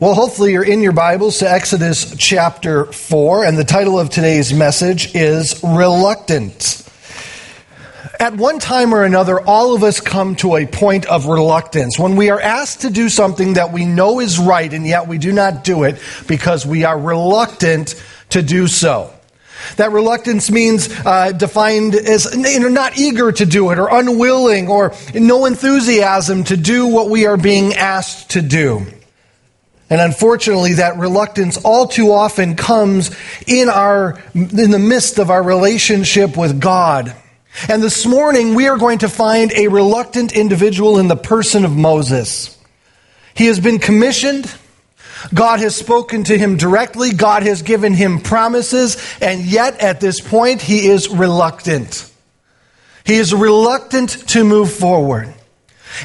Well, hopefully you're in your Bibles to Exodus chapter 4, and the title of today's message is Reluctant. At one time or another, all of us come to a point of reluctance when we are asked to do something that we know is right, and yet we do not do it because we are reluctant to do so. That reluctance means uh, defined as you know, not eager to do it, or unwilling, or no enthusiasm to do what we are being asked to do. And unfortunately, that reluctance all too often comes in our, in the midst of our relationship with God. And this morning, we are going to find a reluctant individual in the person of Moses. He has been commissioned. God has spoken to him directly. God has given him promises. And yet, at this point, he is reluctant. He is reluctant to move forward.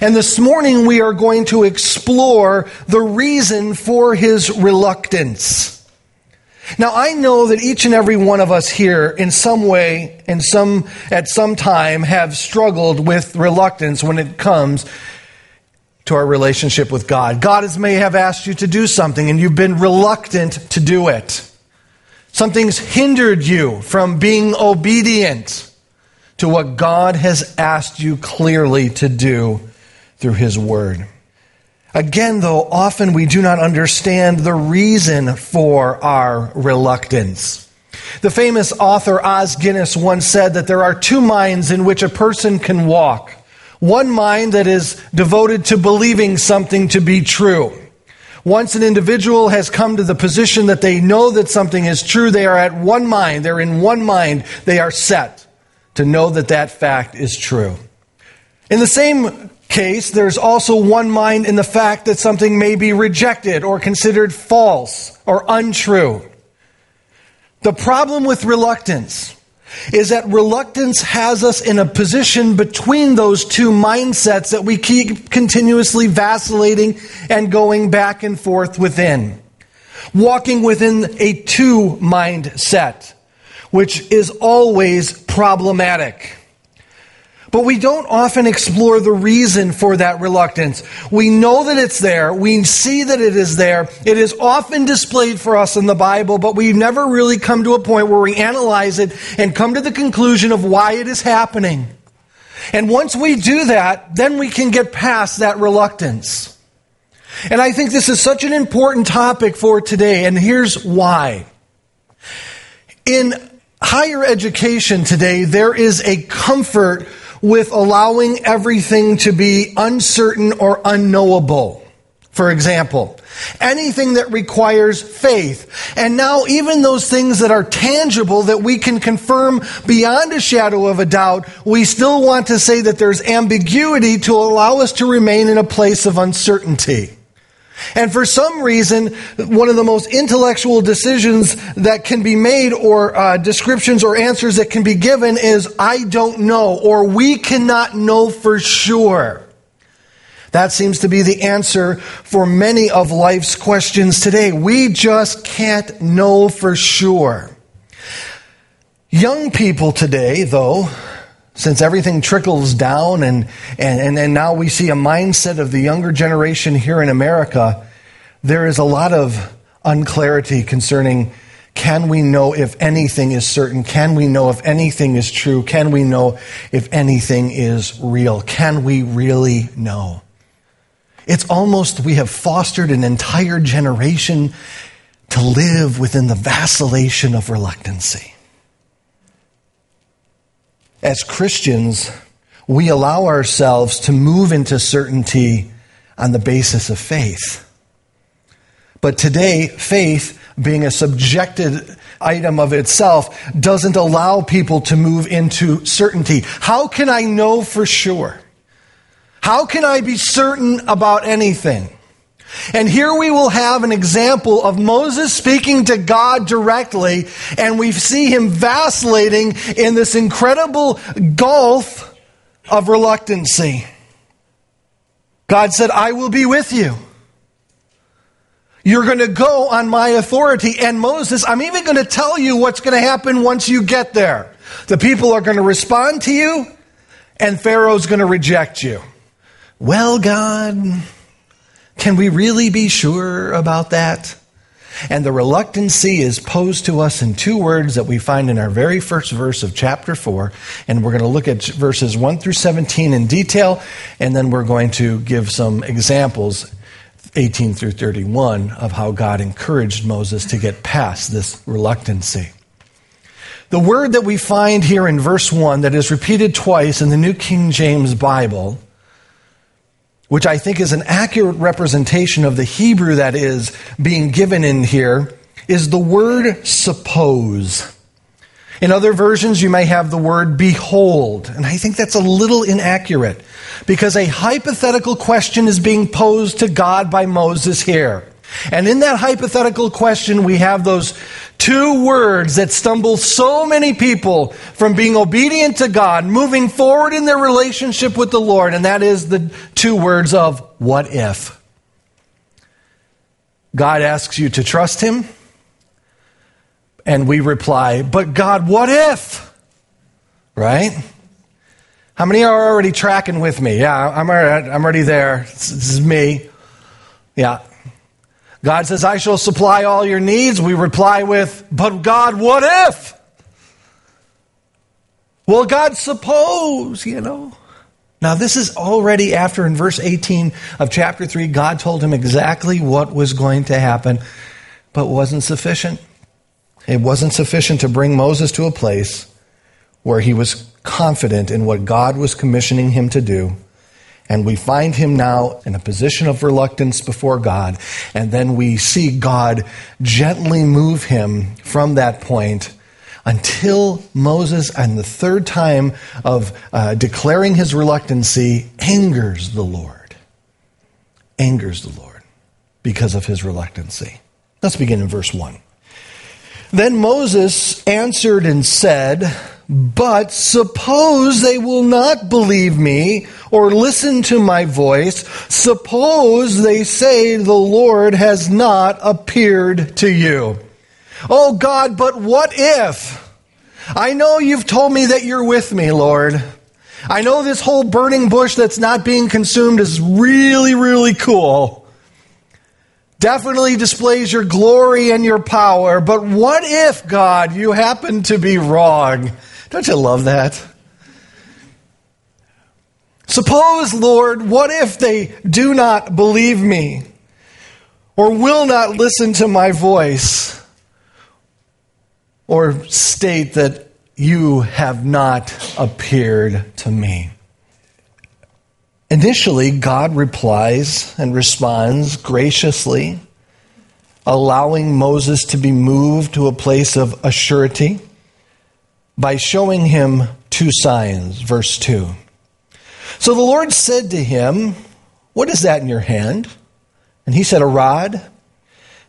And this morning we are going to explore the reason for his reluctance. Now I know that each and every one of us here in some way, in some, at some time have struggled with reluctance when it comes to our relationship with God. God may have asked you to do something and you've been reluctant to do it. Something's hindered you from being obedient to what God has asked you clearly to do through His Word. Again, though, often we do not understand the reason for our reluctance. The famous author Os Guinness once said that there are two minds in which a person can walk. One mind that is devoted to believing something to be true. Once an individual has come to the position that they know that something is true, they are at one mind, they're in one mind, they are set to know that that fact is true. In the same case, there's also one mind in the fact that something may be rejected or considered false or untrue. The problem with reluctance is that reluctance has us in a position between those two mindsets that we keep continuously vacillating and going back and forth within. Walking within a two mindset, which is always problematic. But we don't often explore the reason for that reluctance. We know that it's there. We see that it is there. It is often displayed for us in the Bible, but we never really come to a point where we analyze it and come to the conclusion of why it is happening. And once we do that, then we can get past that reluctance. And I think this is such an important topic for today, and here's why. In higher education today, there is a comfort with allowing everything to be uncertain or unknowable. For example, anything that requires faith. And now even those things that are tangible that we can confirm beyond a shadow of a doubt, we still want to say that there's ambiguity to allow us to remain in a place of uncertainty. And for some reason, one of the most intellectual decisions that can be made, or uh, descriptions or answers that can be given, is I don't know, or we cannot know for sure. That seems to be the answer for many of life's questions today. We just can't know for sure. Young people today, though, since everything trickles down and, and, and, now we see a mindset of the younger generation here in America, there is a lot of unclarity concerning can we know if anything is certain? Can we know if anything is true? Can we know if anything is real? Can we really know? It's almost we have fostered an entire generation to live within the vacillation of reluctancy. As Christians, we allow ourselves to move into certainty on the basis of faith. But today, faith, being a subjected item of itself, doesn't allow people to move into certainty. How can I know for sure? How can I be certain about anything? And here we will have an example of Moses speaking to God directly, and we see him vacillating in this incredible gulf of reluctancy. God said, I will be with you. You're going to go on my authority. And Moses, I'm even going to tell you what's going to happen once you get there. The people are going to respond to you, and Pharaoh's going to reject you. Well, God, Can we really be sure about that? And the reluctancy is posed to us in two words that we find in our very first verse of chapter 4. And we're going to look at verses 1 through 17 in detail, and then we're going to give some examples, 18 through 31, of how God encouraged Moses to get past this reluctancy. The word that we find here in verse 1 that is repeated twice in the New King James Bible which I think is an accurate representation of the Hebrew that is being given in here, is the word suppose. In other versions, you may have the word behold, and I think that's a little inaccurate because a hypothetical question is being posed to God by Moses here. And in that hypothetical question, we have those two words that stumble so many people from being obedient to God, moving forward in their relationship with the Lord, and that is the two words of what if. God asks you to trust Him, and we reply, But God, what if? Right? How many are already tracking with me? Yeah, I'm already, I'm already there. This is me. Yeah. God says, I shall supply all your needs. We reply with, But God, what if? Well, God, suppose, you know. Now, this is already after in verse 18 of chapter 3, God told him exactly what was going to happen, but wasn't sufficient. It wasn't sufficient to bring Moses to a place where he was confident in what God was commissioning him to do. And we find him now in a position of reluctance before God. And then we see God gently move him from that point until Moses, and the third time of uh, declaring his reluctancy, angers the Lord. Angers the Lord because of his reluctancy. Let's begin in verse 1. Then Moses answered and said, But suppose they will not believe me or listen to my voice. Suppose they say the Lord has not appeared to you. Oh God, but what if? I know you've told me that you're with me, Lord. I know this whole burning bush that's not being consumed is really, really cool. Definitely displays your glory and your power, but what if, God, you happen to be wrong? Don't you love that? Suppose, Lord, what if they do not believe me or will not listen to my voice or state that you have not appeared to me? Initially, God replies and responds graciously, allowing Moses to be moved to a place of assurity by showing him two signs. Verse 2. So the Lord said to him, What is that in your hand? And he said, A rod.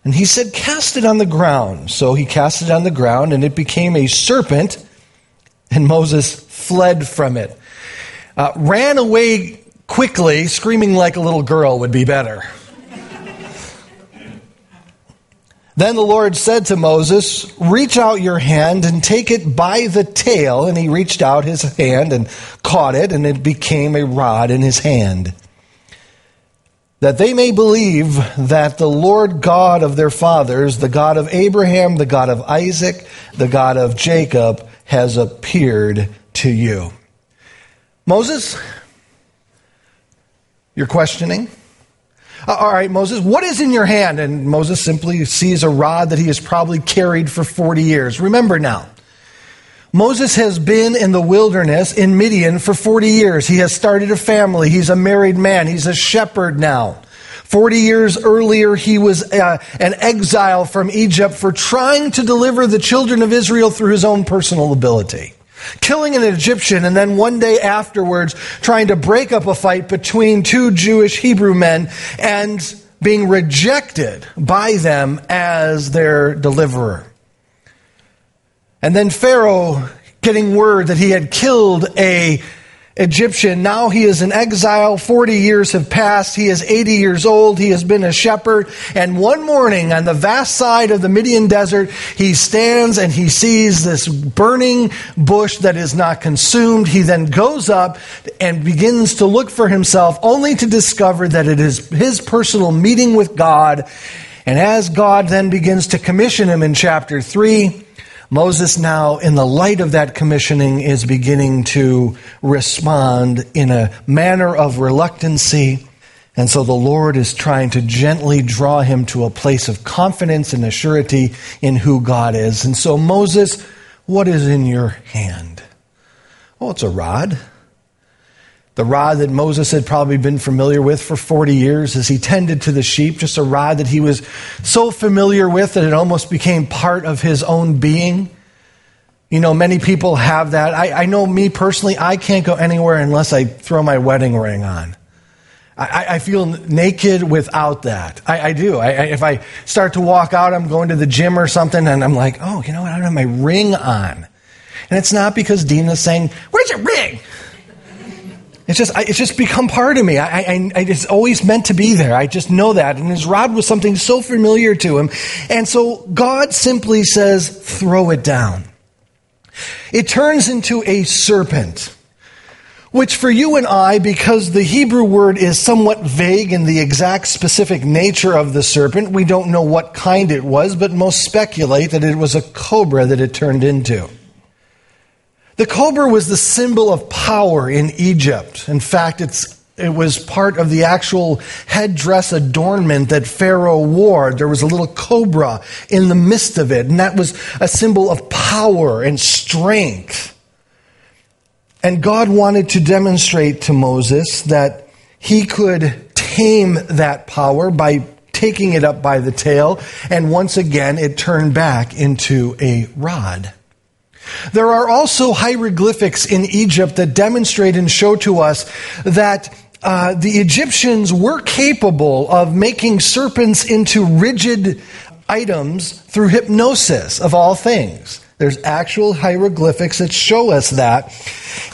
And he said, Cast it on the ground. So he cast it on the ground, and it became a serpent, and Moses fled from it. Uh, ran away quickly, screaming like a little girl would be better. Then the Lord said to Moses, Reach out your hand and take it by the tail. And he reached out his hand and caught it, and it became a rod in his hand. That they may believe that the Lord God of their fathers, the God of Abraham, the God of Isaac, the God of Jacob, has appeared to you. Moses, you're questioning? Uh, all right, Moses, what is in your hand? And Moses simply sees a rod that he has probably carried for 40 years. Remember now, Moses has been in the wilderness in Midian for 40 years. He has started a family. He's a married man. He's a shepherd now. 40 years earlier, he was uh, an exile from Egypt for trying to deliver the children of Israel through his own personal ability killing an Egyptian, and then one day afterwards trying to break up a fight between two Jewish Hebrew men and being rejected by them as their deliverer. And then Pharaoh getting word that he had killed a Egyptian. Now he is in exile. 40 years have passed. He is 80 years old. He has been a shepherd. And one morning on the vast side of the Midian desert, he stands and he sees this burning bush that is not consumed. He then goes up and begins to look for himself only to discover that it is his personal meeting with God. And as God then begins to commission him in chapter 3, Moses now, in the light of that commissioning, is beginning to respond in a manner of reluctancy. And so the Lord is trying to gently draw him to a place of confidence and assurity in who God is. And so, Moses, what is in your hand? Well, it's a rod the rod that Moses had probably been familiar with for 40 years as he tended to the sheep, just a rod that he was so familiar with that it almost became part of his own being. You know, many people have that. I, I know me personally, I can't go anywhere unless I throw my wedding ring on. I, I feel naked without that. I, I do. if I start to walk out, I'm going to the gym or something, and I'm like, oh, you know what? I don't have my ring on. And it's not because Dina's saying, Where's your ring? It's just, it's just become part of me. I, I, I, it's always meant to be there. I just know that. And his rod was something so familiar to him. And so God simply says, throw it down. It turns into a serpent, which for you and I, because the Hebrew word is somewhat vague in the exact specific nature of the serpent, we don't know what kind it was, but most speculate that it was a cobra that it turned into. The cobra was the symbol of power in Egypt. In fact, it was part of the actual headdress adornment that Pharaoh wore. There was a little cobra in the midst of it, and that was a symbol of power and strength. And God wanted to demonstrate to Moses that he could tame that power by taking it up by the tail, and once again it turned back into a rod. There are also hieroglyphics in Egypt that demonstrate and show to us that uh, the Egyptians were capable of making serpents into rigid items through hypnosis, of all things. There's actual hieroglyphics that show us that.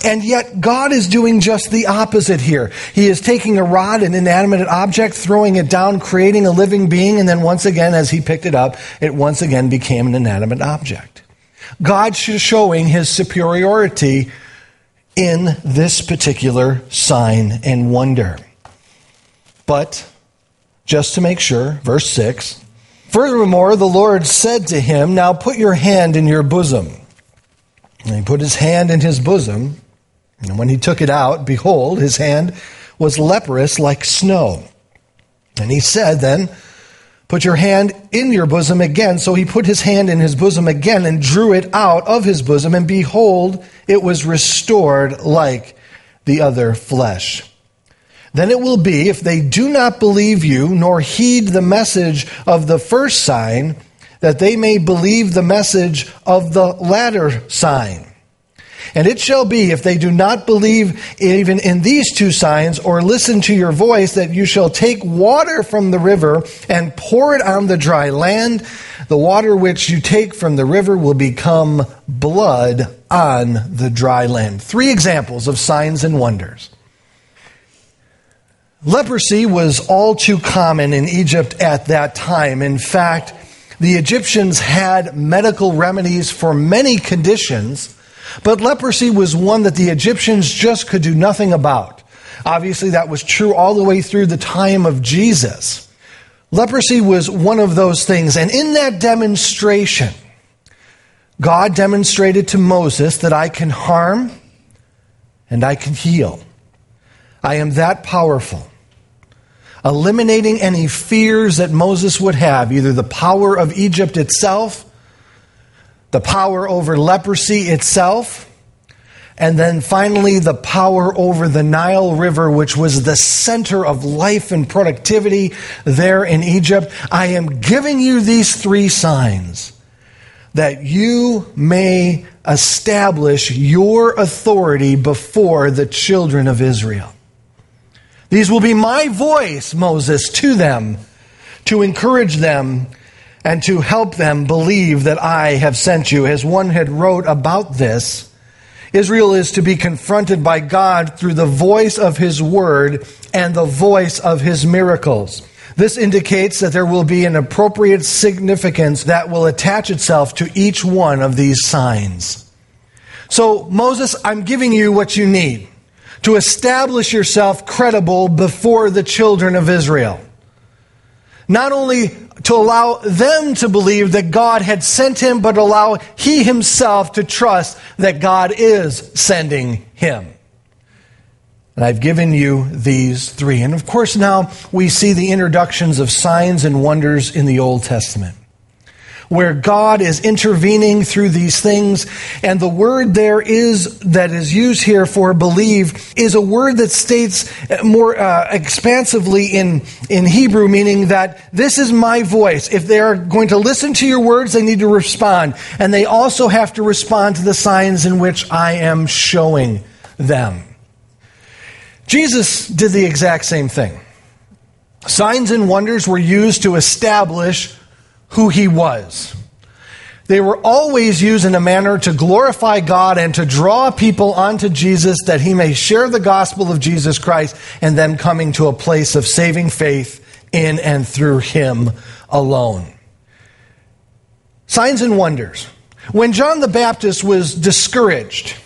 And yet, God is doing just the opposite here. He is taking a rod, an inanimate object, throwing it down, creating a living being, and then once again, as he picked it up, it once again became an inanimate object. God's showing his superiority in this particular sign and wonder. But, just to make sure, verse 6 Furthermore, the Lord said to him, Now put your hand in your bosom. And he put his hand in his bosom, and when he took it out, behold, his hand was leprous like snow. And he said then, Put your hand in your bosom again. So he put his hand in his bosom again and drew it out of his bosom, and behold, it was restored like the other flesh. Then it will be, if they do not believe you, nor heed the message of the first sign, that they may believe the message of the latter sign. And it shall be, if they do not believe even in these two signs, or listen to your voice, that you shall take water from the river and pour it on the dry land. The water which you take from the river will become blood on the dry land. Three examples of signs and wonders. Leprosy was all too common in Egypt at that time. In fact, the Egyptians had medical remedies for many conditions but leprosy was one that the Egyptians just could do nothing about. Obviously, that was true all the way through the time of Jesus. Leprosy was one of those things. And in that demonstration, God demonstrated to Moses that I can harm and I can heal. I am that powerful. Eliminating any fears that Moses would have, either the power of Egypt itself the power over leprosy itself, and then finally the power over the Nile River, which was the center of life and productivity there in Egypt. I am giving you these three signs that you may establish your authority before the children of Israel. These will be my voice, Moses, to them to encourage them and to help them believe that I have sent you. As one had wrote about this Israel is to be confronted by God through the voice of his word and the voice of his miracles. This indicates that there will be an appropriate significance that will attach itself to each one of these signs. So, Moses, I'm giving you what you need to establish yourself credible before the children of Israel. Not only to allow them to believe that God had sent him, but allow he himself to trust that God is sending him. And I've given you these three. And of course, now we see the introductions of signs and wonders in the Old Testament, where God is intervening through these things. And the word there is, that is used here for believe, is a word that states more uh, expansively in, in Hebrew, meaning that this is my voice. If they are going to listen to your words, they need to respond. And they also have to respond to the signs in which I am showing them. Jesus did the exact same thing. Signs and wonders were used to establish who he was. They were always used in a manner to glorify God and to draw people onto Jesus that he may share the gospel of Jesus Christ and them coming to a place of saving faith in and through him alone. Signs and wonders. When John the Baptist was discouraged,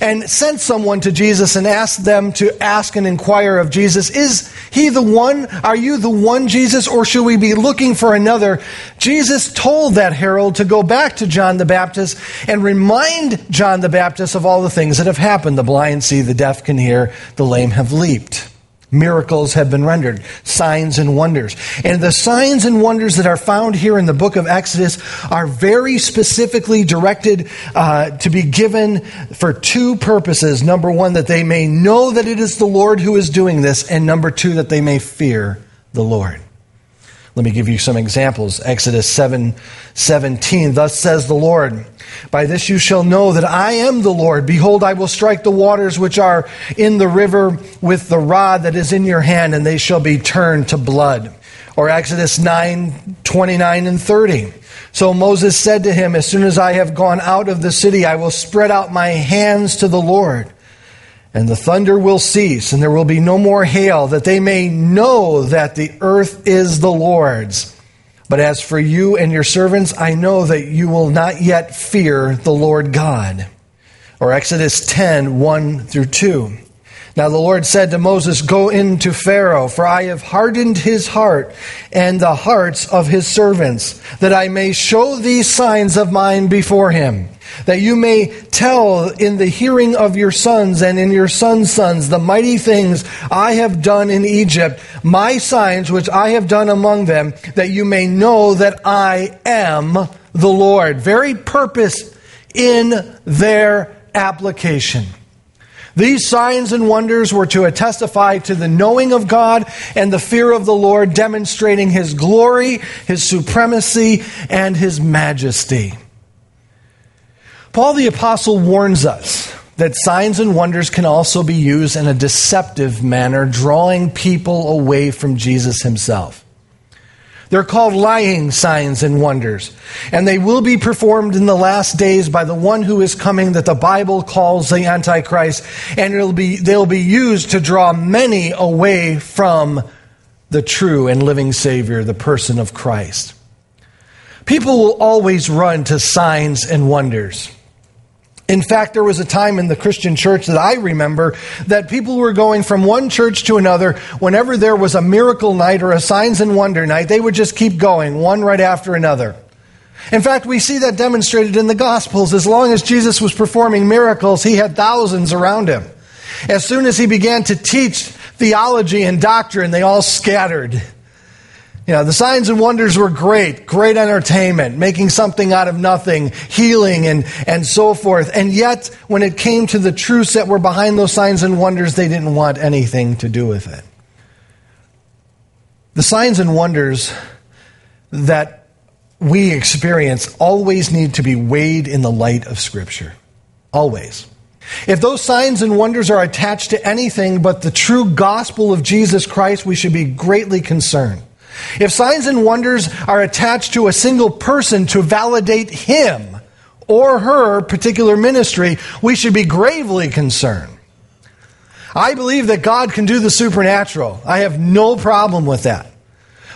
and sent someone to Jesus and asked them to ask and inquire of Jesus, Is he the one? Are you the one, Jesus, or should we be looking for another? Jesus told that herald to go back to John the Baptist and remind John the Baptist of all the things that have happened. The blind see, the deaf can hear, the lame have leaped. Miracles have been rendered, signs and wonders. And the signs and wonders that are found here in the book of Exodus are very specifically directed uh, to be given for two purposes. Number one, that they may know that it is the Lord who is doing this, and number two, that they may fear the Lord. Let me give you some examples. Exodus 7 17. Thus says the Lord, By this you shall know that I am the Lord. Behold, I will strike the waters which are in the river with the rod that is in your hand, and they shall be turned to blood. Or Exodus 9 29 and 30. So Moses said to him, As soon as I have gone out of the city, I will spread out my hands to the Lord and the thunder will cease, and there will be no more hail, that they may know that the earth is the Lord's. But as for you and your servants, I know that you will not yet fear the Lord God. Or Exodus 10 1 through 2. Now the Lord said to Moses, Go in to Pharaoh, for I have hardened his heart and the hearts of his servants, that I may show these signs of mine before him that you may tell in the hearing of your sons and in your sons' sons the mighty things I have done in Egypt, my signs which I have done among them, that you may know that I am the Lord. Very purpose in their application. These signs and wonders were to testify to the knowing of God and the fear of the Lord, demonstrating His glory, His supremacy, and His majesty. Paul the Apostle warns us that signs and wonders can also be used in a deceptive manner, drawing people away from Jesus himself. They're called lying signs and wonders, and they will be performed in the last days by the one who is coming that the Bible calls the Antichrist, and it'll be, they'll be used to draw many away from the true and living Savior, the person of Christ. People will always run to signs and wonders. In fact, there was a time in the Christian church that I remember that people were going from one church to another. Whenever there was a miracle night or a signs and wonder night, they would just keep going, one right after another. In fact, we see that demonstrated in the Gospels. As long as Jesus was performing miracles, he had thousands around him. As soon as he began to teach theology and doctrine, they all scattered. You know, the signs and wonders were great, great entertainment, making something out of nothing, healing and, and so forth. And yet, when it came to the truths that were behind those signs and wonders, they didn't want anything to do with it. The signs and wonders that we experience always need to be weighed in the light of Scripture. Always. If those signs and wonders are attached to anything but the true gospel of Jesus Christ, we should be greatly concerned. If signs and wonders are attached to a single person to validate him or her particular ministry, we should be gravely concerned. I believe that God can do the supernatural. I have no problem with that.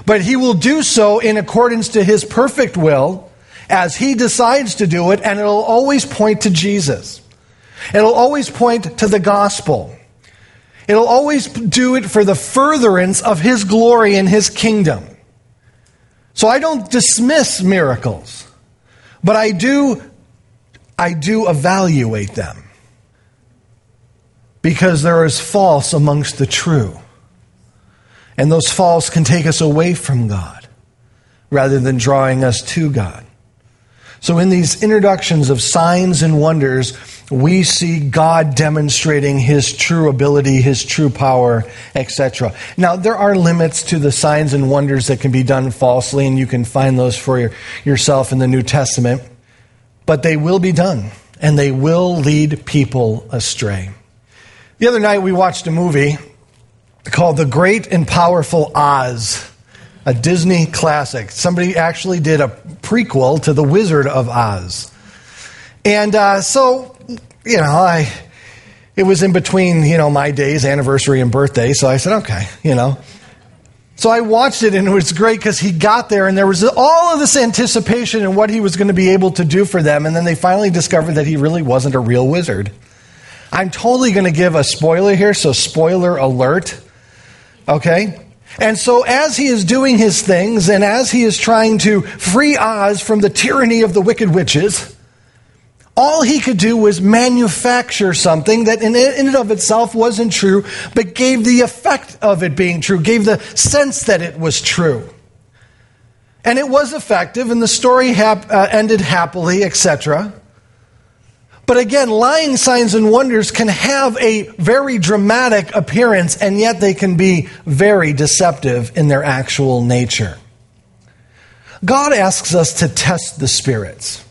But He will do so in accordance to His perfect will as He decides to do it, and it'll always point to Jesus. It'll always point to the gospel. It'll always do it for the furtherance of His glory and His kingdom. So I don't dismiss miracles, but I do, I do evaluate them because there is false amongst the true. And those false can take us away from God rather than drawing us to God. So, in these introductions of signs and wonders, we see God demonstrating his true ability, his true power, etc. Now, there are limits to the signs and wonders that can be done falsely, and you can find those for your, yourself in the New Testament. But they will be done, and they will lead people astray. The other night we watched a movie called The Great and Powerful Oz, a Disney classic. Somebody actually did a prequel to The Wizard of Oz. And uh, so, you know, I it was in between, you know, my days, anniversary and birthday, so I said, okay, you know. So I watched it and it was great because he got there and there was all of this anticipation and what he was going to be able to do for them. And then they finally discovered that he really wasn't a real wizard. I'm totally going to give a spoiler here, so spoiler alert. Okay? And so, as he is doing his things, and as he is trying to free Oz from the tyranny of the wicked witches, all he could do was manufacture something that in, and of itself wasn't true, but gave the effect of it being true, gave the sense that it was true. And it was effective, and the story hap- uh, ended happily, etc. But again, lying signs and wonders can have a very dramatic appearance, and yet they can be very deceptive in their actual nature. God asks us to test the spirits.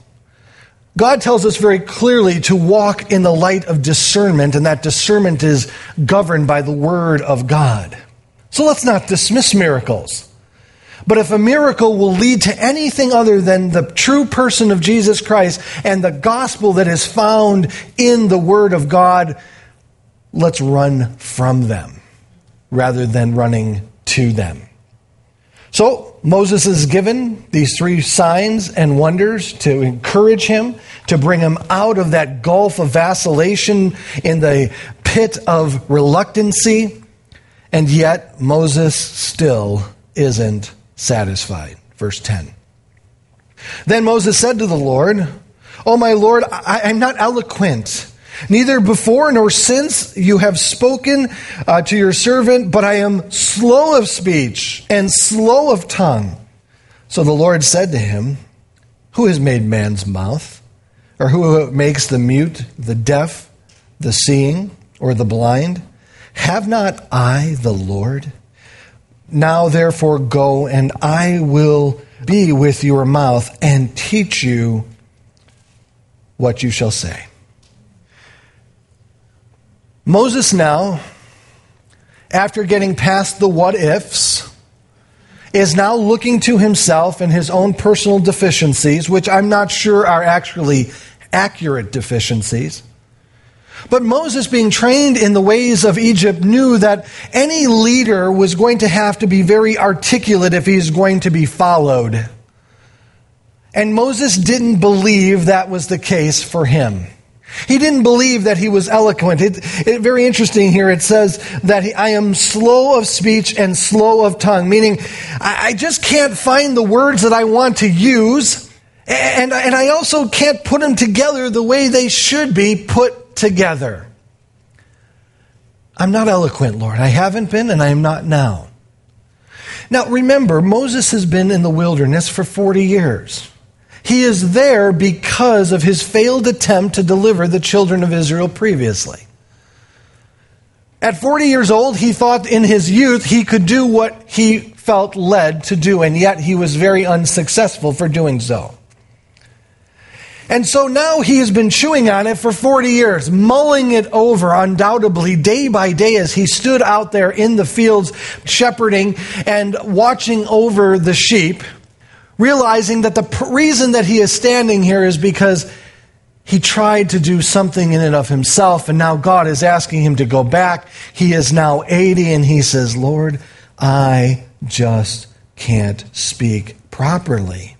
God tells us very clearly to walk in the light of discernment, and that discernment is governed by the Word of God. So let's not dismiss miracles. But if a miracle will lead to anything other than the true person of Jesus Christ and the gospel that is found in the Word of God, let's run from them rather than running to them. So, Moses is given these three signs and wonders to encourage him, to bring him out of that gulf of vacillation in the pit of reluctancy, and yet Moses still isn't satisfied. Verse 10. Then Moses said to the Lord, Oh, my Lord, I, am not eloquent. Neither before nor since you have spoken uh, to your servant, but I am slow of speech and slow of tongue. So the Lord said to him, Who has made man's mouth? Or who makes the mute, the deaf, the seeing, or the blind? Have not I the Lord? Now, therefore, go, and I will be with your mouth and teach you what you shall say. Moses now, after getting past the what ifs, is now looking to himself and his own personal deficiencies, which I'm not sure are actually accurate deficiencies. But Moses, being trained in the ways of Egypt, knew that any leader was going to have to be very articulate if he's going to be followed. And Moses didn't believe that was the case for him. He didn't believe that he was eloquent. It, it, very interesting here. It says that he, I am slow of speech and slow of tongue, meaning I, I just can't find the words that I want to use. And, and I also can't put them together the way they should be put together. I'm not eloquent, Lord. I haven't been, and I am not now. Now, remember, Moses has been in the wilderness for 40 years. He is there because of his failed attempt to deliver the children of Israel previously. At 40 years old, he thought in his youth he could do what he felt led to do, and yet he was very unsuccessful for doing so. And so now he has been chewing on it for 40 years, mulling it over undoubtedly day by day as he stood out there in the fields shepherding and watching over the sheep, realizing that the reason that he is standing here is because he tried to do something in and of himself, and now God is asking him to go back. He is now 80, and he says, Lord, I just can't speak properly.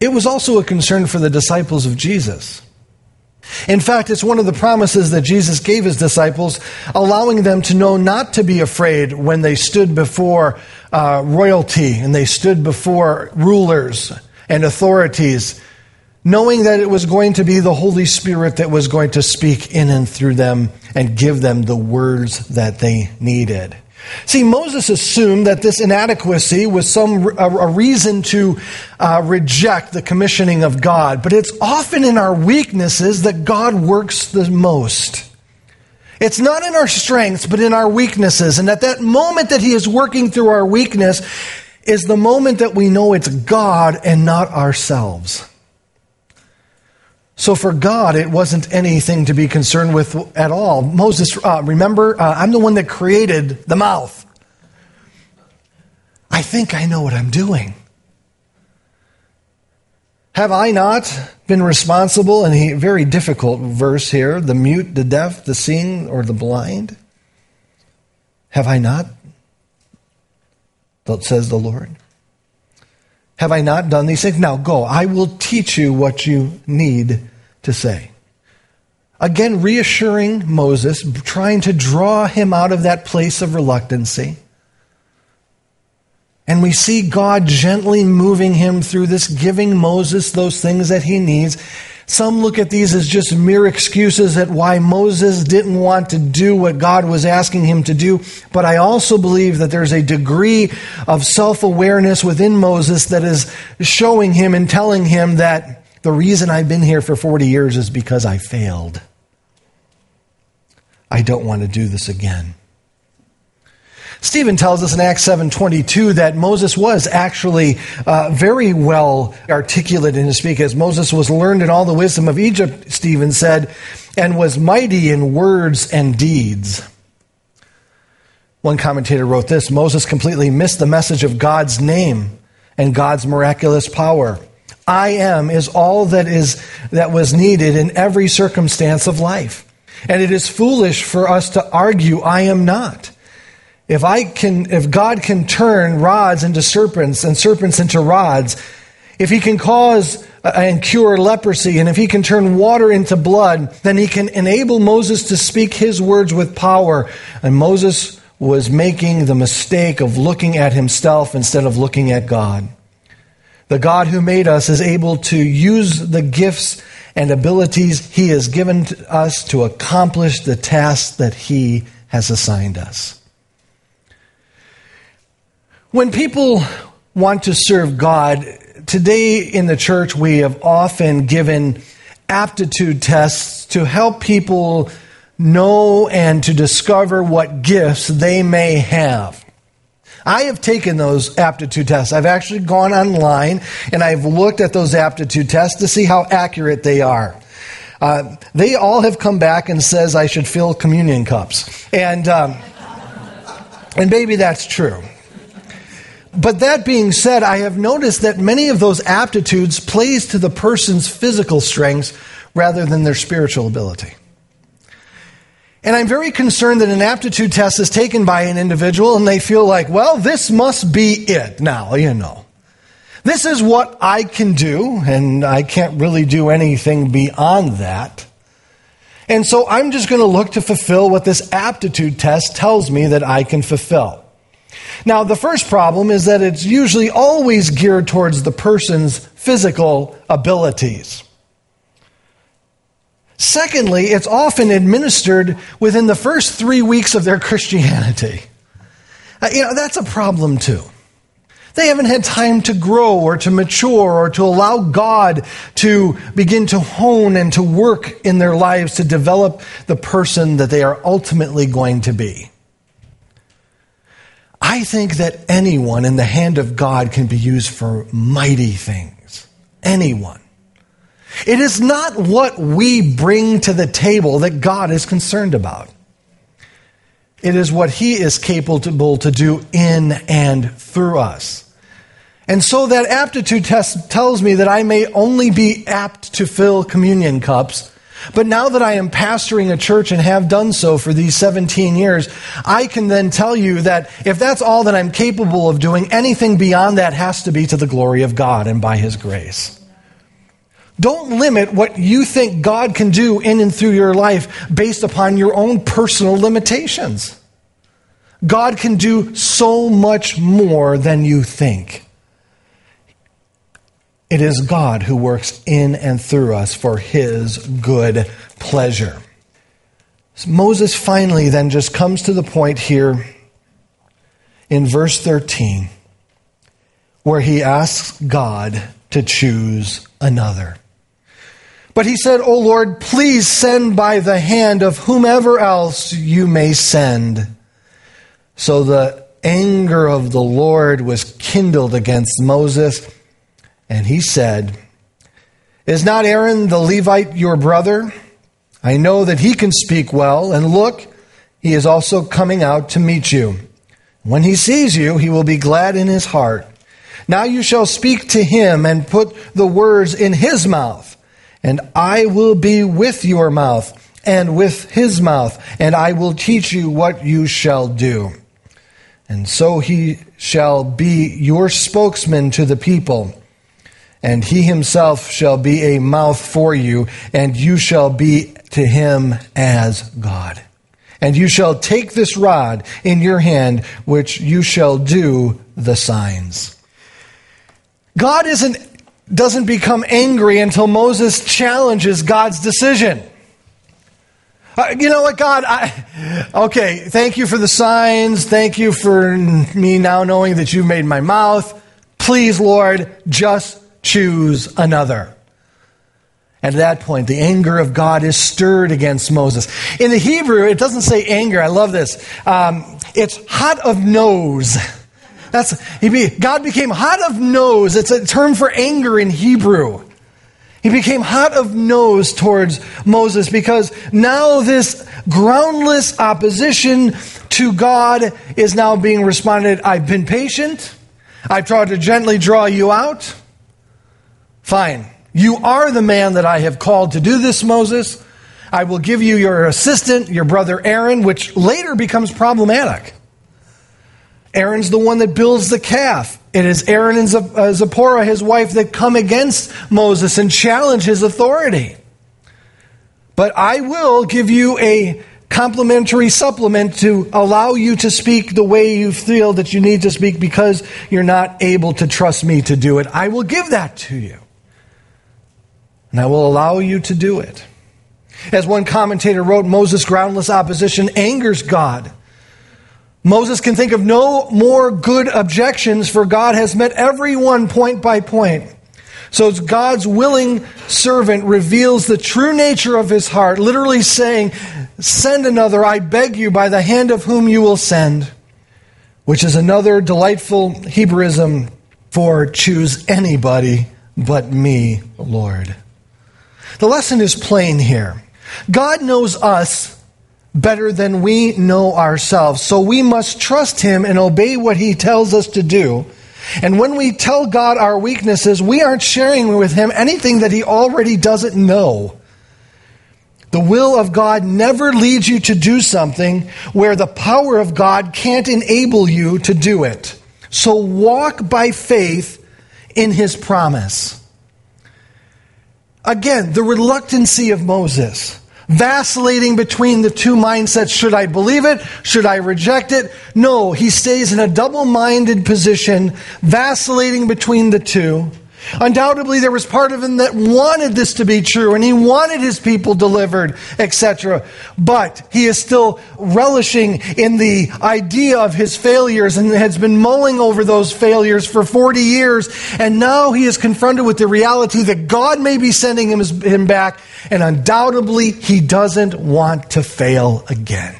It was also a concern for the disciples of Jesus. In fact, it's one of the promises that Jesus gave his disciples, allowing them to know not to be afraid when they stood before uh, royalty and they stood before rulers and authorities, knowing that it was going to be the Holy Spirit that was going to speak in and through them and give them the words that they needed. See, Moses assumed that this inadequacy was some a, a reason to uh, reject the commissioning of God, but it's often in our weaknesses that God works the most. It's not in our strengths, but in our weaknesses. And at that moment that He is working through our weakness is the moment that we know it's God and not ourselves. So for God, it wasn't anything to be concerned with at all. Moses, uh, remember, uh, I'm the one that created the mouth. I think I know what I'm doing. Have I not been responsible? And a very difficult verse here the mute, the deaf, the seeing, or the blind? Have I not? Says the Lord. Have I not done these things? Now go. I will teach you what you need to say. Again, reassuring Moses, trying to draw him out of that place of reluctancy. And we see God gently moving him through this, giving Moses those things that he needs. Some look at these as just mere excuses at why Moses didn't want to do what God was asking him to do. But I also believe that there's a degree of self awareness within Moses that is showing him and telling him that the reason I've been here for 40 years is because I failed. I don't want to do this again. Stephen tells us in Acts 7:22 that Moses was actually uh, very well articulate in his speech, as Moses was learned in all the wisdom of Egypt. Stephen said, and was mighty in words and deeds. One commentator wrote this: Moses completely missed the message of God's name and God's miraculous power. I am is all that is that was needed in every circumstance of life. And it is foolish for us to argue I am not. If I can if God can turn rods into serpents and serpents into rods, if he can cause and cure leprosy and if he can turn water into blood, then he can enable Moses to speak his words with power. And Moses was making the mistake of looking at himself instead of looking at God. The God who made us is able to use the gifts and abilities He has given us to accomplish the tasks that He has assigned us. When people want to serve God, today in the church we have often given aptitude tests to help people know and to discover what gifts they may have. I have taken those aptitude tests. I've actually gone online and I've looked at those aptitude tests to see how accurate they are. Uh, they all have come back and says I should fill communion cups, and um, and maybe that's true. But that being said, I have noticed that many of those aptitudes plays to the person's physical strengths rather than their spiritual ability. And I'm very concerned that an aptitude test is taken by an individual and they feel like, well, this must be it now, you know. This is what I can do, and I can't really do anything beyond that. And so I'm just going to look to fulfill what this aptitude test tells me that I can fulfill. Now, the first problem is that it's usually always geared towards the person's physical abilities. Secondly, it's often administered within the first three weeks of their Christianity. Uh, you know, that's a problem too. They haven't had time to grow or to mature or to allow God to begin to hone and to work in their lives to develop the person that they are ultimately going to be. I think that anyone in the hand of God can be used for mighty things. Anyone. It is not what we bring to the table that God is concerned about. It is what He is capable to do in and through us. And so that aptitude test tells me that I may only be apt to fill communion cups. But now that I am pastoring a church and have done so for these 17 years, I can then tell you that if that's all that I'm capable of doing, anything beyond that has to be to the glory of God and by His grace. Don't limit what you think God can do in and through your life based upon your own personal limitations. God can do so much more than you think. It is God who works in and through us for his good pleasure. So Moses finally then just comes to the point here in verse 13 where he asks God to choose another. But he said, O Lord, please send by the hand of whomever else you may send. So the anger of the Lord was kindled against Moses and he said, Is not Aaron the Levite your brother? I know that he can speak well, and look, he is also coming out to meet you. When he sees you, he will be glad in his heart. Now you shall speak to him and put the words in his mouth, and I will be with your mouth and with his mouth, and I will teach you what you shall do. And so he shall be your spokesman to the people and he himself shall be a mouth for you, and you shall be to him as God. And you shall take this rod in your hand, which you shall do the signs. God isn't, doesn't become angry until Moses challenges God's decision. Uh, you know what, God? I, okay, thank you for the signs. Thank you for me now knowing that you made my mouth. Please, Lord, just choose another. At that point, the anger of God is stirred against Moses. In the Hebrew, it doesn't say anger. I love this. Um, it's hot of nose. That's be, God became hot of nose. It's a term for anger in Hebrew. He became hot of nose towards Moses because now this groundless opposition to God is now being responded. I've been patient. I've tried to gently draw you out. Fine. You are the man that I have called to do this, Moses. I will give you your assistant, your brother Aaron, which later becomes problematic. Aaron's the one that builds the calf. It is Aaron and uh, Zipporah, his wife, that come against Moses and challenge his authority. But I will give you a complimentary supplement to allow you to speak the way you feel that you need to speak because you're not able to trust me to do it. I will give that to you and I will allow you to do it. As one commentator wrote, Moses' groundless opposition angers God. Moses can think of no more good objections, for God has met everyone point by point. So God's willing servant reveals the true nature of his heart, literally saying, Send another, I beg you, by the hand of whom you will send, which is another delightful Hebrewism for choose anybody but me, Lord. The lesson is plain here. God knows us better than we know ourselves, so we must trust Him and obey what He tells us to do. And when we tell God our weaknesses, we aren't sharing with Him anything that He already doesn't know. The will of God never leads you to do something where the power of God can't enable you to do it. So walk by faith in His promise. Again, the reluctancy of Moses, vacillating between the two mindsets. Should I believe it? Should I reject it? No, he stays in a double minded position, vacillating between the two. Undoubtedly, there was part of him that wanted this to be true and he wanted his people delivered, etc. But he is still relishing in the idea of his failures and has been mulling over those failures for 40 years. And now he is confronted with the reality that God may be sending him, him back, and undoubtedly he doesn't want to fail again.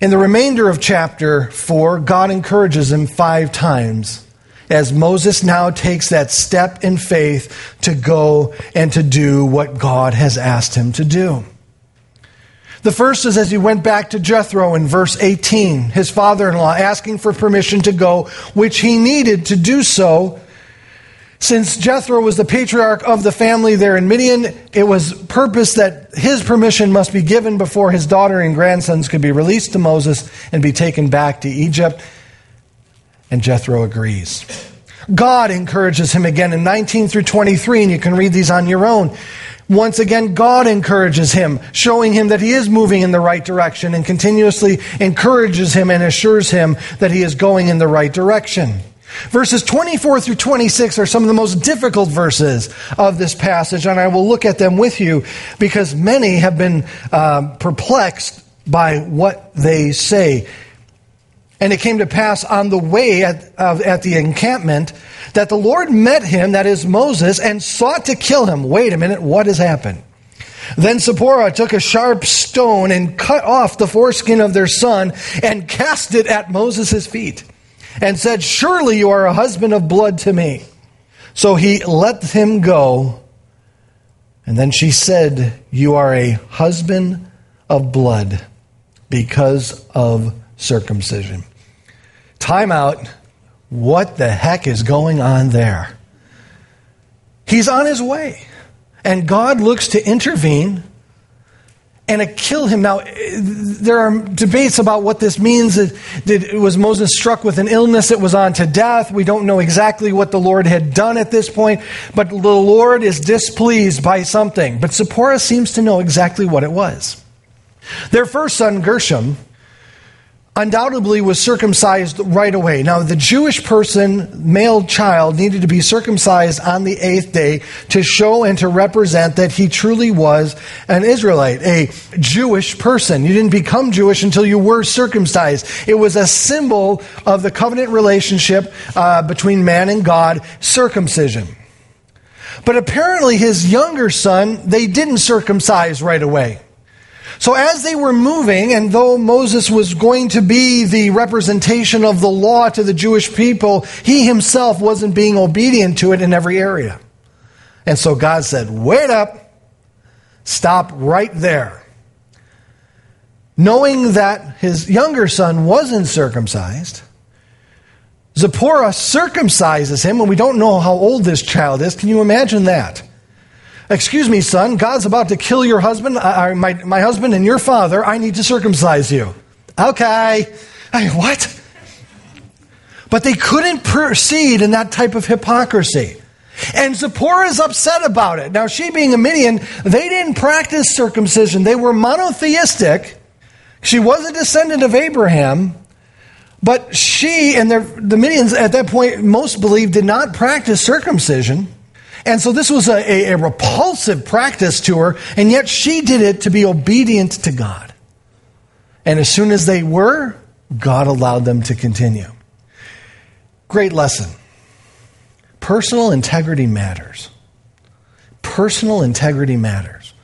In the remainder of chapter 4, God encourages him five times as Moses now takes that step in faith to go and to do what God has asked him to do. The first is as he went back to Jethro in verse 18, his father in law, asking for permission to go, which he needed to do so. Since Jethro was the patriarch of the family there in Midian, it was purpose that his permission must be given before his daughter and grandsons could be released to Moses and be taken back to Egypt. And Jethro agrees. God encourages him again in 19 through 23, and you can read these on your own. Once again, God encourages him, showing him that he is moving in the right direction and continuously encourages him and assures him that he is going in the right direction. Verses 24 through 26 are some of the most difficult verses of this passage, and I will look at them with you because many have been uh, perplexed by what they say. And it came to pass on the way at, at the encampment that the Lord met him, that is Moses, and sought to kill him. Wait a minute, what has happened? Then Zipporah took a sharp stone and cut off the foreskin of their son and cast it at Moses' feet and said, Surely you are a husband of blood to me. So he let him go. And then she said, You are a husband of blood because of circumcision. Time out. What the heck is going on there? He's on his way. And God looks to intervene and to kill him. Now, there are debates about what this means. Did, was Moses struck with an illness that was on to death? We don't know exactly what the Lord had done at this point, but the Lord is displeased by something. But Zipporah seems to know exactly what it was. Their first son, Gershom, undoubtedly was circumcised right away. Now, the Jewish person, male child, needed to be circumcised on the eighth day to show and to represent that he truly was an Israelite, a Jewish person. You didn't become Jewish until you were circumcised. It was a symbol of the covenant relationship uh, between man and God, circumcision. But apparently, his younger son, they didn't circumcise right away. So as they were moving, and though Moses was going to be the representation of the law to the Jewish people, he himself wasn't being obedient to it in every area. And so God said, wait up, stop right there. Knowing that his younger son wasn't circumcised, Zipporah circumcises him, and we don't know how old this child is. Can you imagine that? Excuse me, son, God's about to kill your husband, uh, my, my husband and your father. I need to circumcise you. Okay. I, what? But they couldn't proceed in that type of hypocrisy. And Zipporah is upset about it. Now, she being a Midian, they didn't practice circumcision. They were monotheistic. She was a descendant of Abraham, but she and the Midians at that point, most believed, did not practice circumcision. And so this was a, a, a, repulsive practice to her, and yet she did it to be obedient to God. And as soon as they were, God allowed them to continue. Great lesson. Personal integrity matters. Personal integrity matters.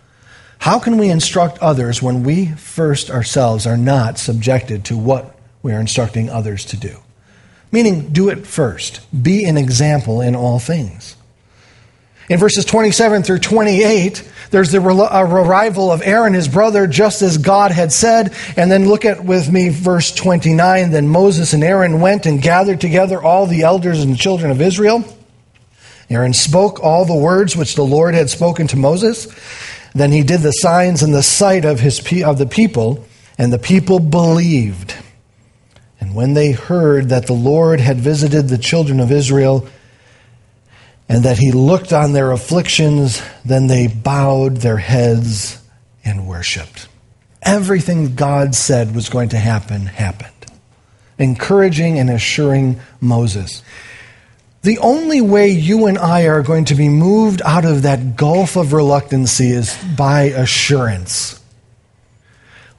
How can we instruct others when we first ourselves are not subjected to what we are instructing others to do? Meaning, do it first. Be an example in all things. In verses 27 through 28, there's the arrival of Aaron, his brother, just as God had said. And then look at with me verse 29. Then Moses and Aaron went and gathered together all the elders and children of Israel. Aaron spoke all the words which the Lord had spoken to Moses. Then he did the signs in the sight of, his, of the people, and the people believed. And when they heard that the Lord had visited the children of Israel, and that he looked on their afflictions, then they bowed their heads and worshiped. Everything God said was going to happen happened, encouraging and assuring Moses. The only way you and I are going to be moved out of that gulf of reluctancy is by assurance.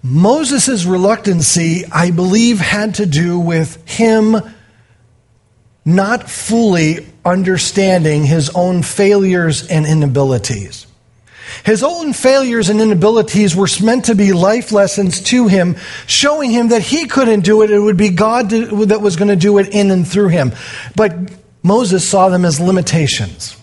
Moses' reluctancy, I believe, had to do with him not fully understanding his own failures and inabilities. His own failures and inabilities were meant to be life lessons to him, showing him that he couldn't do it. It would be God that was going to do it in and through him. But Moses saw them as limitations.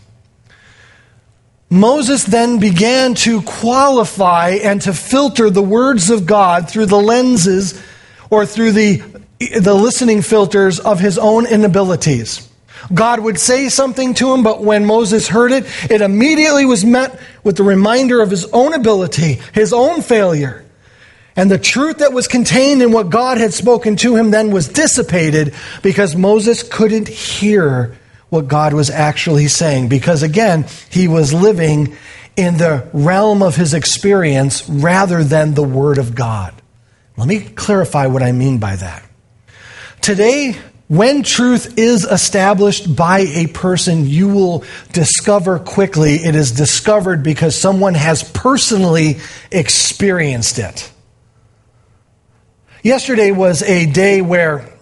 Moses then began to qualify and to filter the words of God through the lenses or through the, the listening filters of his own inabilities. God would say something to him, but when Moses heard it, it immediately was met with the reminder of his own ability, his own failure. And the truth that was contained in what God had spoken to him then was dissipated because Moses couldn't hear what God was actually saying. Because again, he was living in the realm of his experience rather than the Word of God. Let me clarify what I mean by that. Today, when truth is established by a person, you will discover quickly it is discovered because someone has personally experienced it. Yesterday was a day where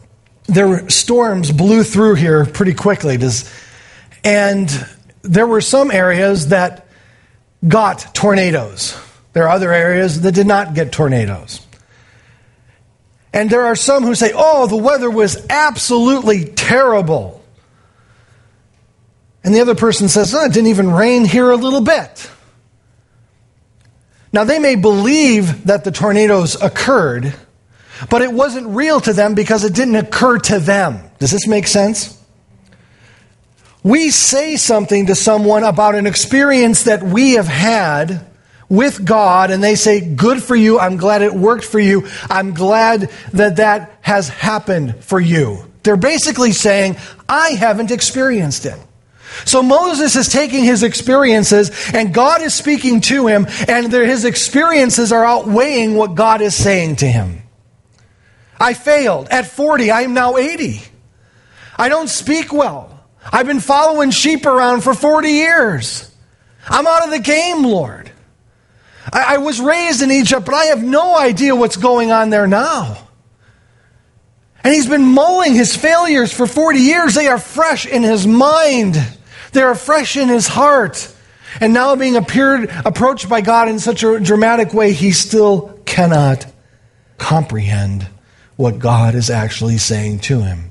there storms blew through here pretty quickly. And there were some areas that got tornadoes. There are other areas that did not get tornadoes. And there are some who say, oh, the weather was absolutely terrible. And the other person says, oh, it didn't even rain here a little bit. Now, they may believe that the tornadoes occurred, but it wasn't real to them because it didn't occur to them. Does this make sense? We say something to someone about an experience that we have had with God and they say, Good for you. I'm glad it worked for you. I'm glad that that has happened for you. They're basically saying, I haven't experienced it. So Moses is taking his experiences and God is speaking to him and his experiences are outweighing what God is saying to him. I failed. At 40, I am now 80. I don't speak well. I've been following sheep around for 40 years. I'm out of the game, Lord. I, I was raised in Egypt, but I have no idea what's going on there now. And he's been mulling his failures for 40 years. They are fresh in his mind, they are fresh in his heart. And now, being appeared, approached by God in such a dramatic way, he still cannot comprehend what God is actually saying to him.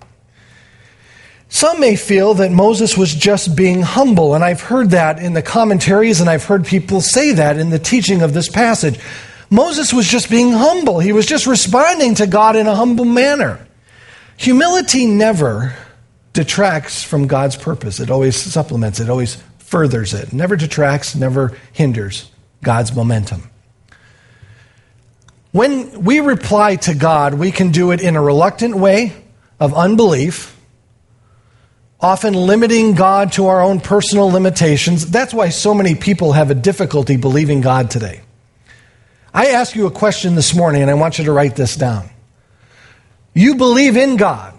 Some may feel that Moses was just being humble, and I've heard that in the commentaries, and I've heard people say that in the teaching of this passage. Moses was just being humble. He was just responding to God in a humble manner. Humility never detracts from God's purpose, it always supplements it, always furthers it. Never detracts, never hinders God's momentum. When we reply to God, we can do it in a reluctant way of unbelief often limiting God to our own personal limitations. That's why so many people have a difficulty believing God today. I ask you a question this morning, and I want you to write this down. You believe in God,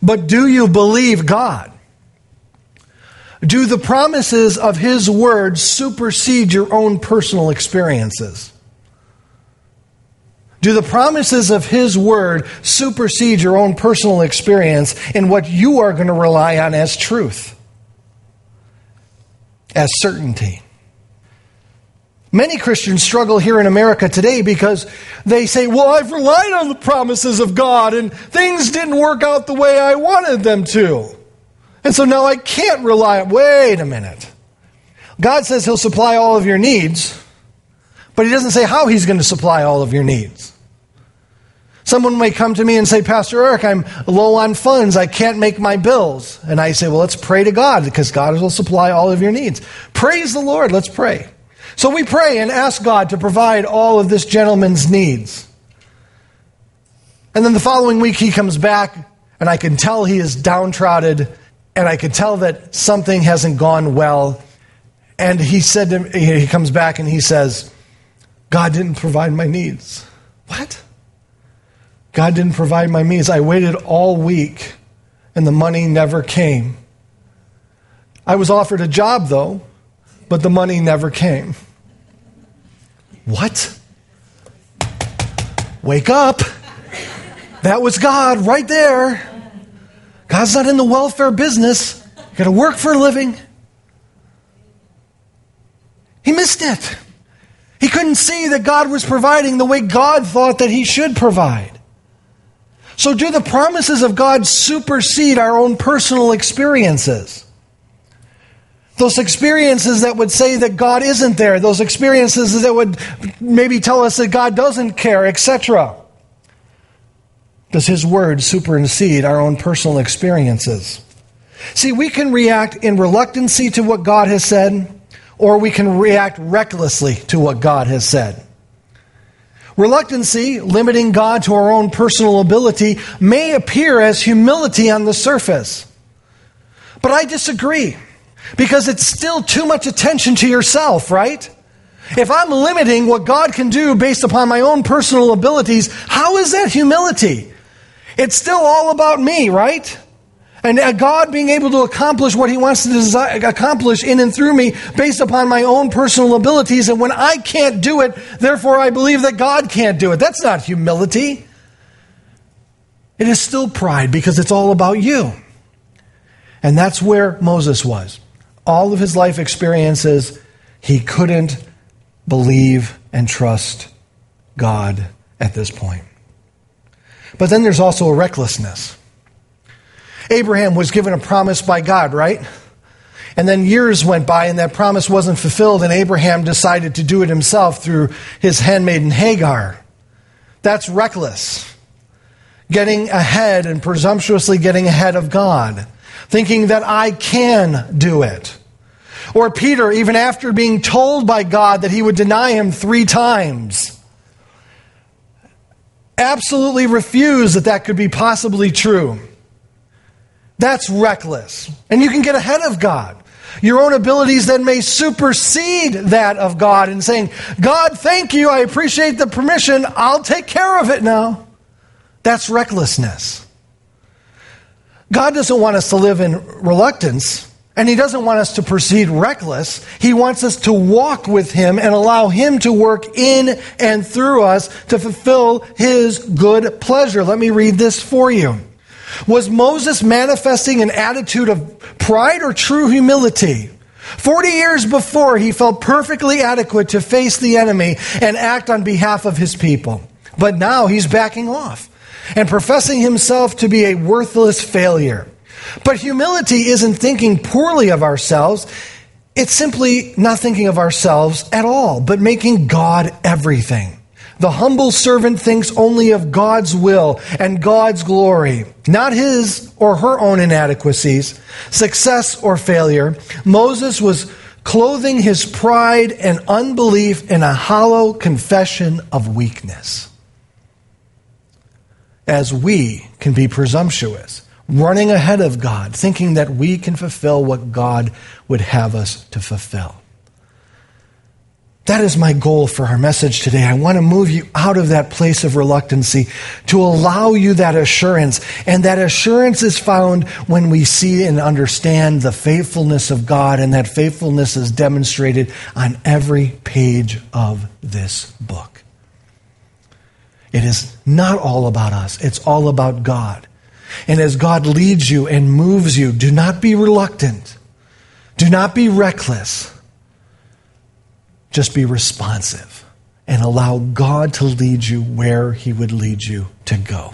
but do you believe God? Do the promises of His Word supersede your own personal experiences? Do the promises of His Word supersede your own personal experience in what you are going to rely on as truth, as certainty? Many Christians struggle here in America today because they say, Well, I've relied on the promises of God and things didn't work out the way I wanted them to. And so now I can't rely on. Wait a minute. God says He'll supply all of your needs, but He doesn't say how He's going to supply all of your needs. Someone may come to me and say, Pastor Eric, I'm low on funds. I can't make my bills. And I say, well, let's pray to God because God will supply all of your needs. Praise the Lord. Let's pray. So we pray and ask God to provide all of this gentleman's needs. And then the following week he comes back and I can tell he is downtrodden and I can tell that something hasn't gone well. And he said to me, he comes back and he says, God didn't provide my needs. What? God didn't provide my means. I waited all week and the money never came. I was offered a job though, but the money never came. What? Wake up. That was God right there. God's not in the welfare business. You got to work for a living. He missed it. He couldn't see that God was providing the way God thought that He should provide. So, do the promises of God supersede our own personal experiences? Those experiences that would say that God isn't there, those experiences that would maybe tell us that God doesn't care, etc. Does His Word supersede our own personal experiences? See, we can react in reluctancy to what God has said, or we can react recklessly to what God has said. Reluctancy, limiting God to our own personal ability, may appear as humility on the surface. But I disagree, because it's still too much attention to yourself, right? If I'm limiting what God can do based upon my own personal abilities, how is that humility? It's still all about me, right? And uh, God being able to accomplish what He wants to desire, accomplish in and through me based upon my own personal abilities. And when I can't do it, therefore I believe that God can't do it. That's not humility. It is still pride because it's all about you. And that's where Moses was. All of his life experiences, he couldn't believe and trust God at this point. But then there's also a recklessness. Abraham was given a promise by God, right? And then years went by and that promise wasn't fulfilled, and Abraham decided to do it himself through his handmaiden Hagar. That's reckless. Getting ahead and presumptuously getting ahead of God, thinking that I can do it. Or Peter, even after being told by God that he would deny him three times, absolutely refused that that could be possibly true. That's reckless. And you can get ahead of God. Your own abilities then may supersede that of God in saying, God, thank you. I appreciate the permission. I'll take care of it now. That's recklessness. God doesn't want us to live in reluctance, and He doesn't want us to proceed reckless. He wants us to walk with Him and allow Him to work in and through us to fulfill His good pleasure. Let me read this for you. Was Moses manifesting an attitude of pride or true humility? Forty years before, he felt perfectly adequate to face the enemy and act on behalf of his people. But now he's backing off and professing himself to be a worthless failure. But humility isn't thinking poorly of ourselves. It's simply not thinking of ourselves at all, but making God everything. The humble servant thinks only of God's will and God's glory, not his or her own inadequacies, success or failure. Moses was clothing his pride and unbelief in a hollow confession of weakness. As we can be presumptuous, running ahead of God, thinking that we can fulfill what God would have us to fulfill. That is my goal for our message today. I want to move you out of that place of reluctancy to allow you that assurance. And that assurance is found when we see and understand the faithfulness of God, and that faithfulness is demonstrated on every page of this book. It is not all about us, it's all about God. And as God leads you and moves you, do not be reluctant, do not be reckless just be responsive and allow God to lead you where He would lead you to go.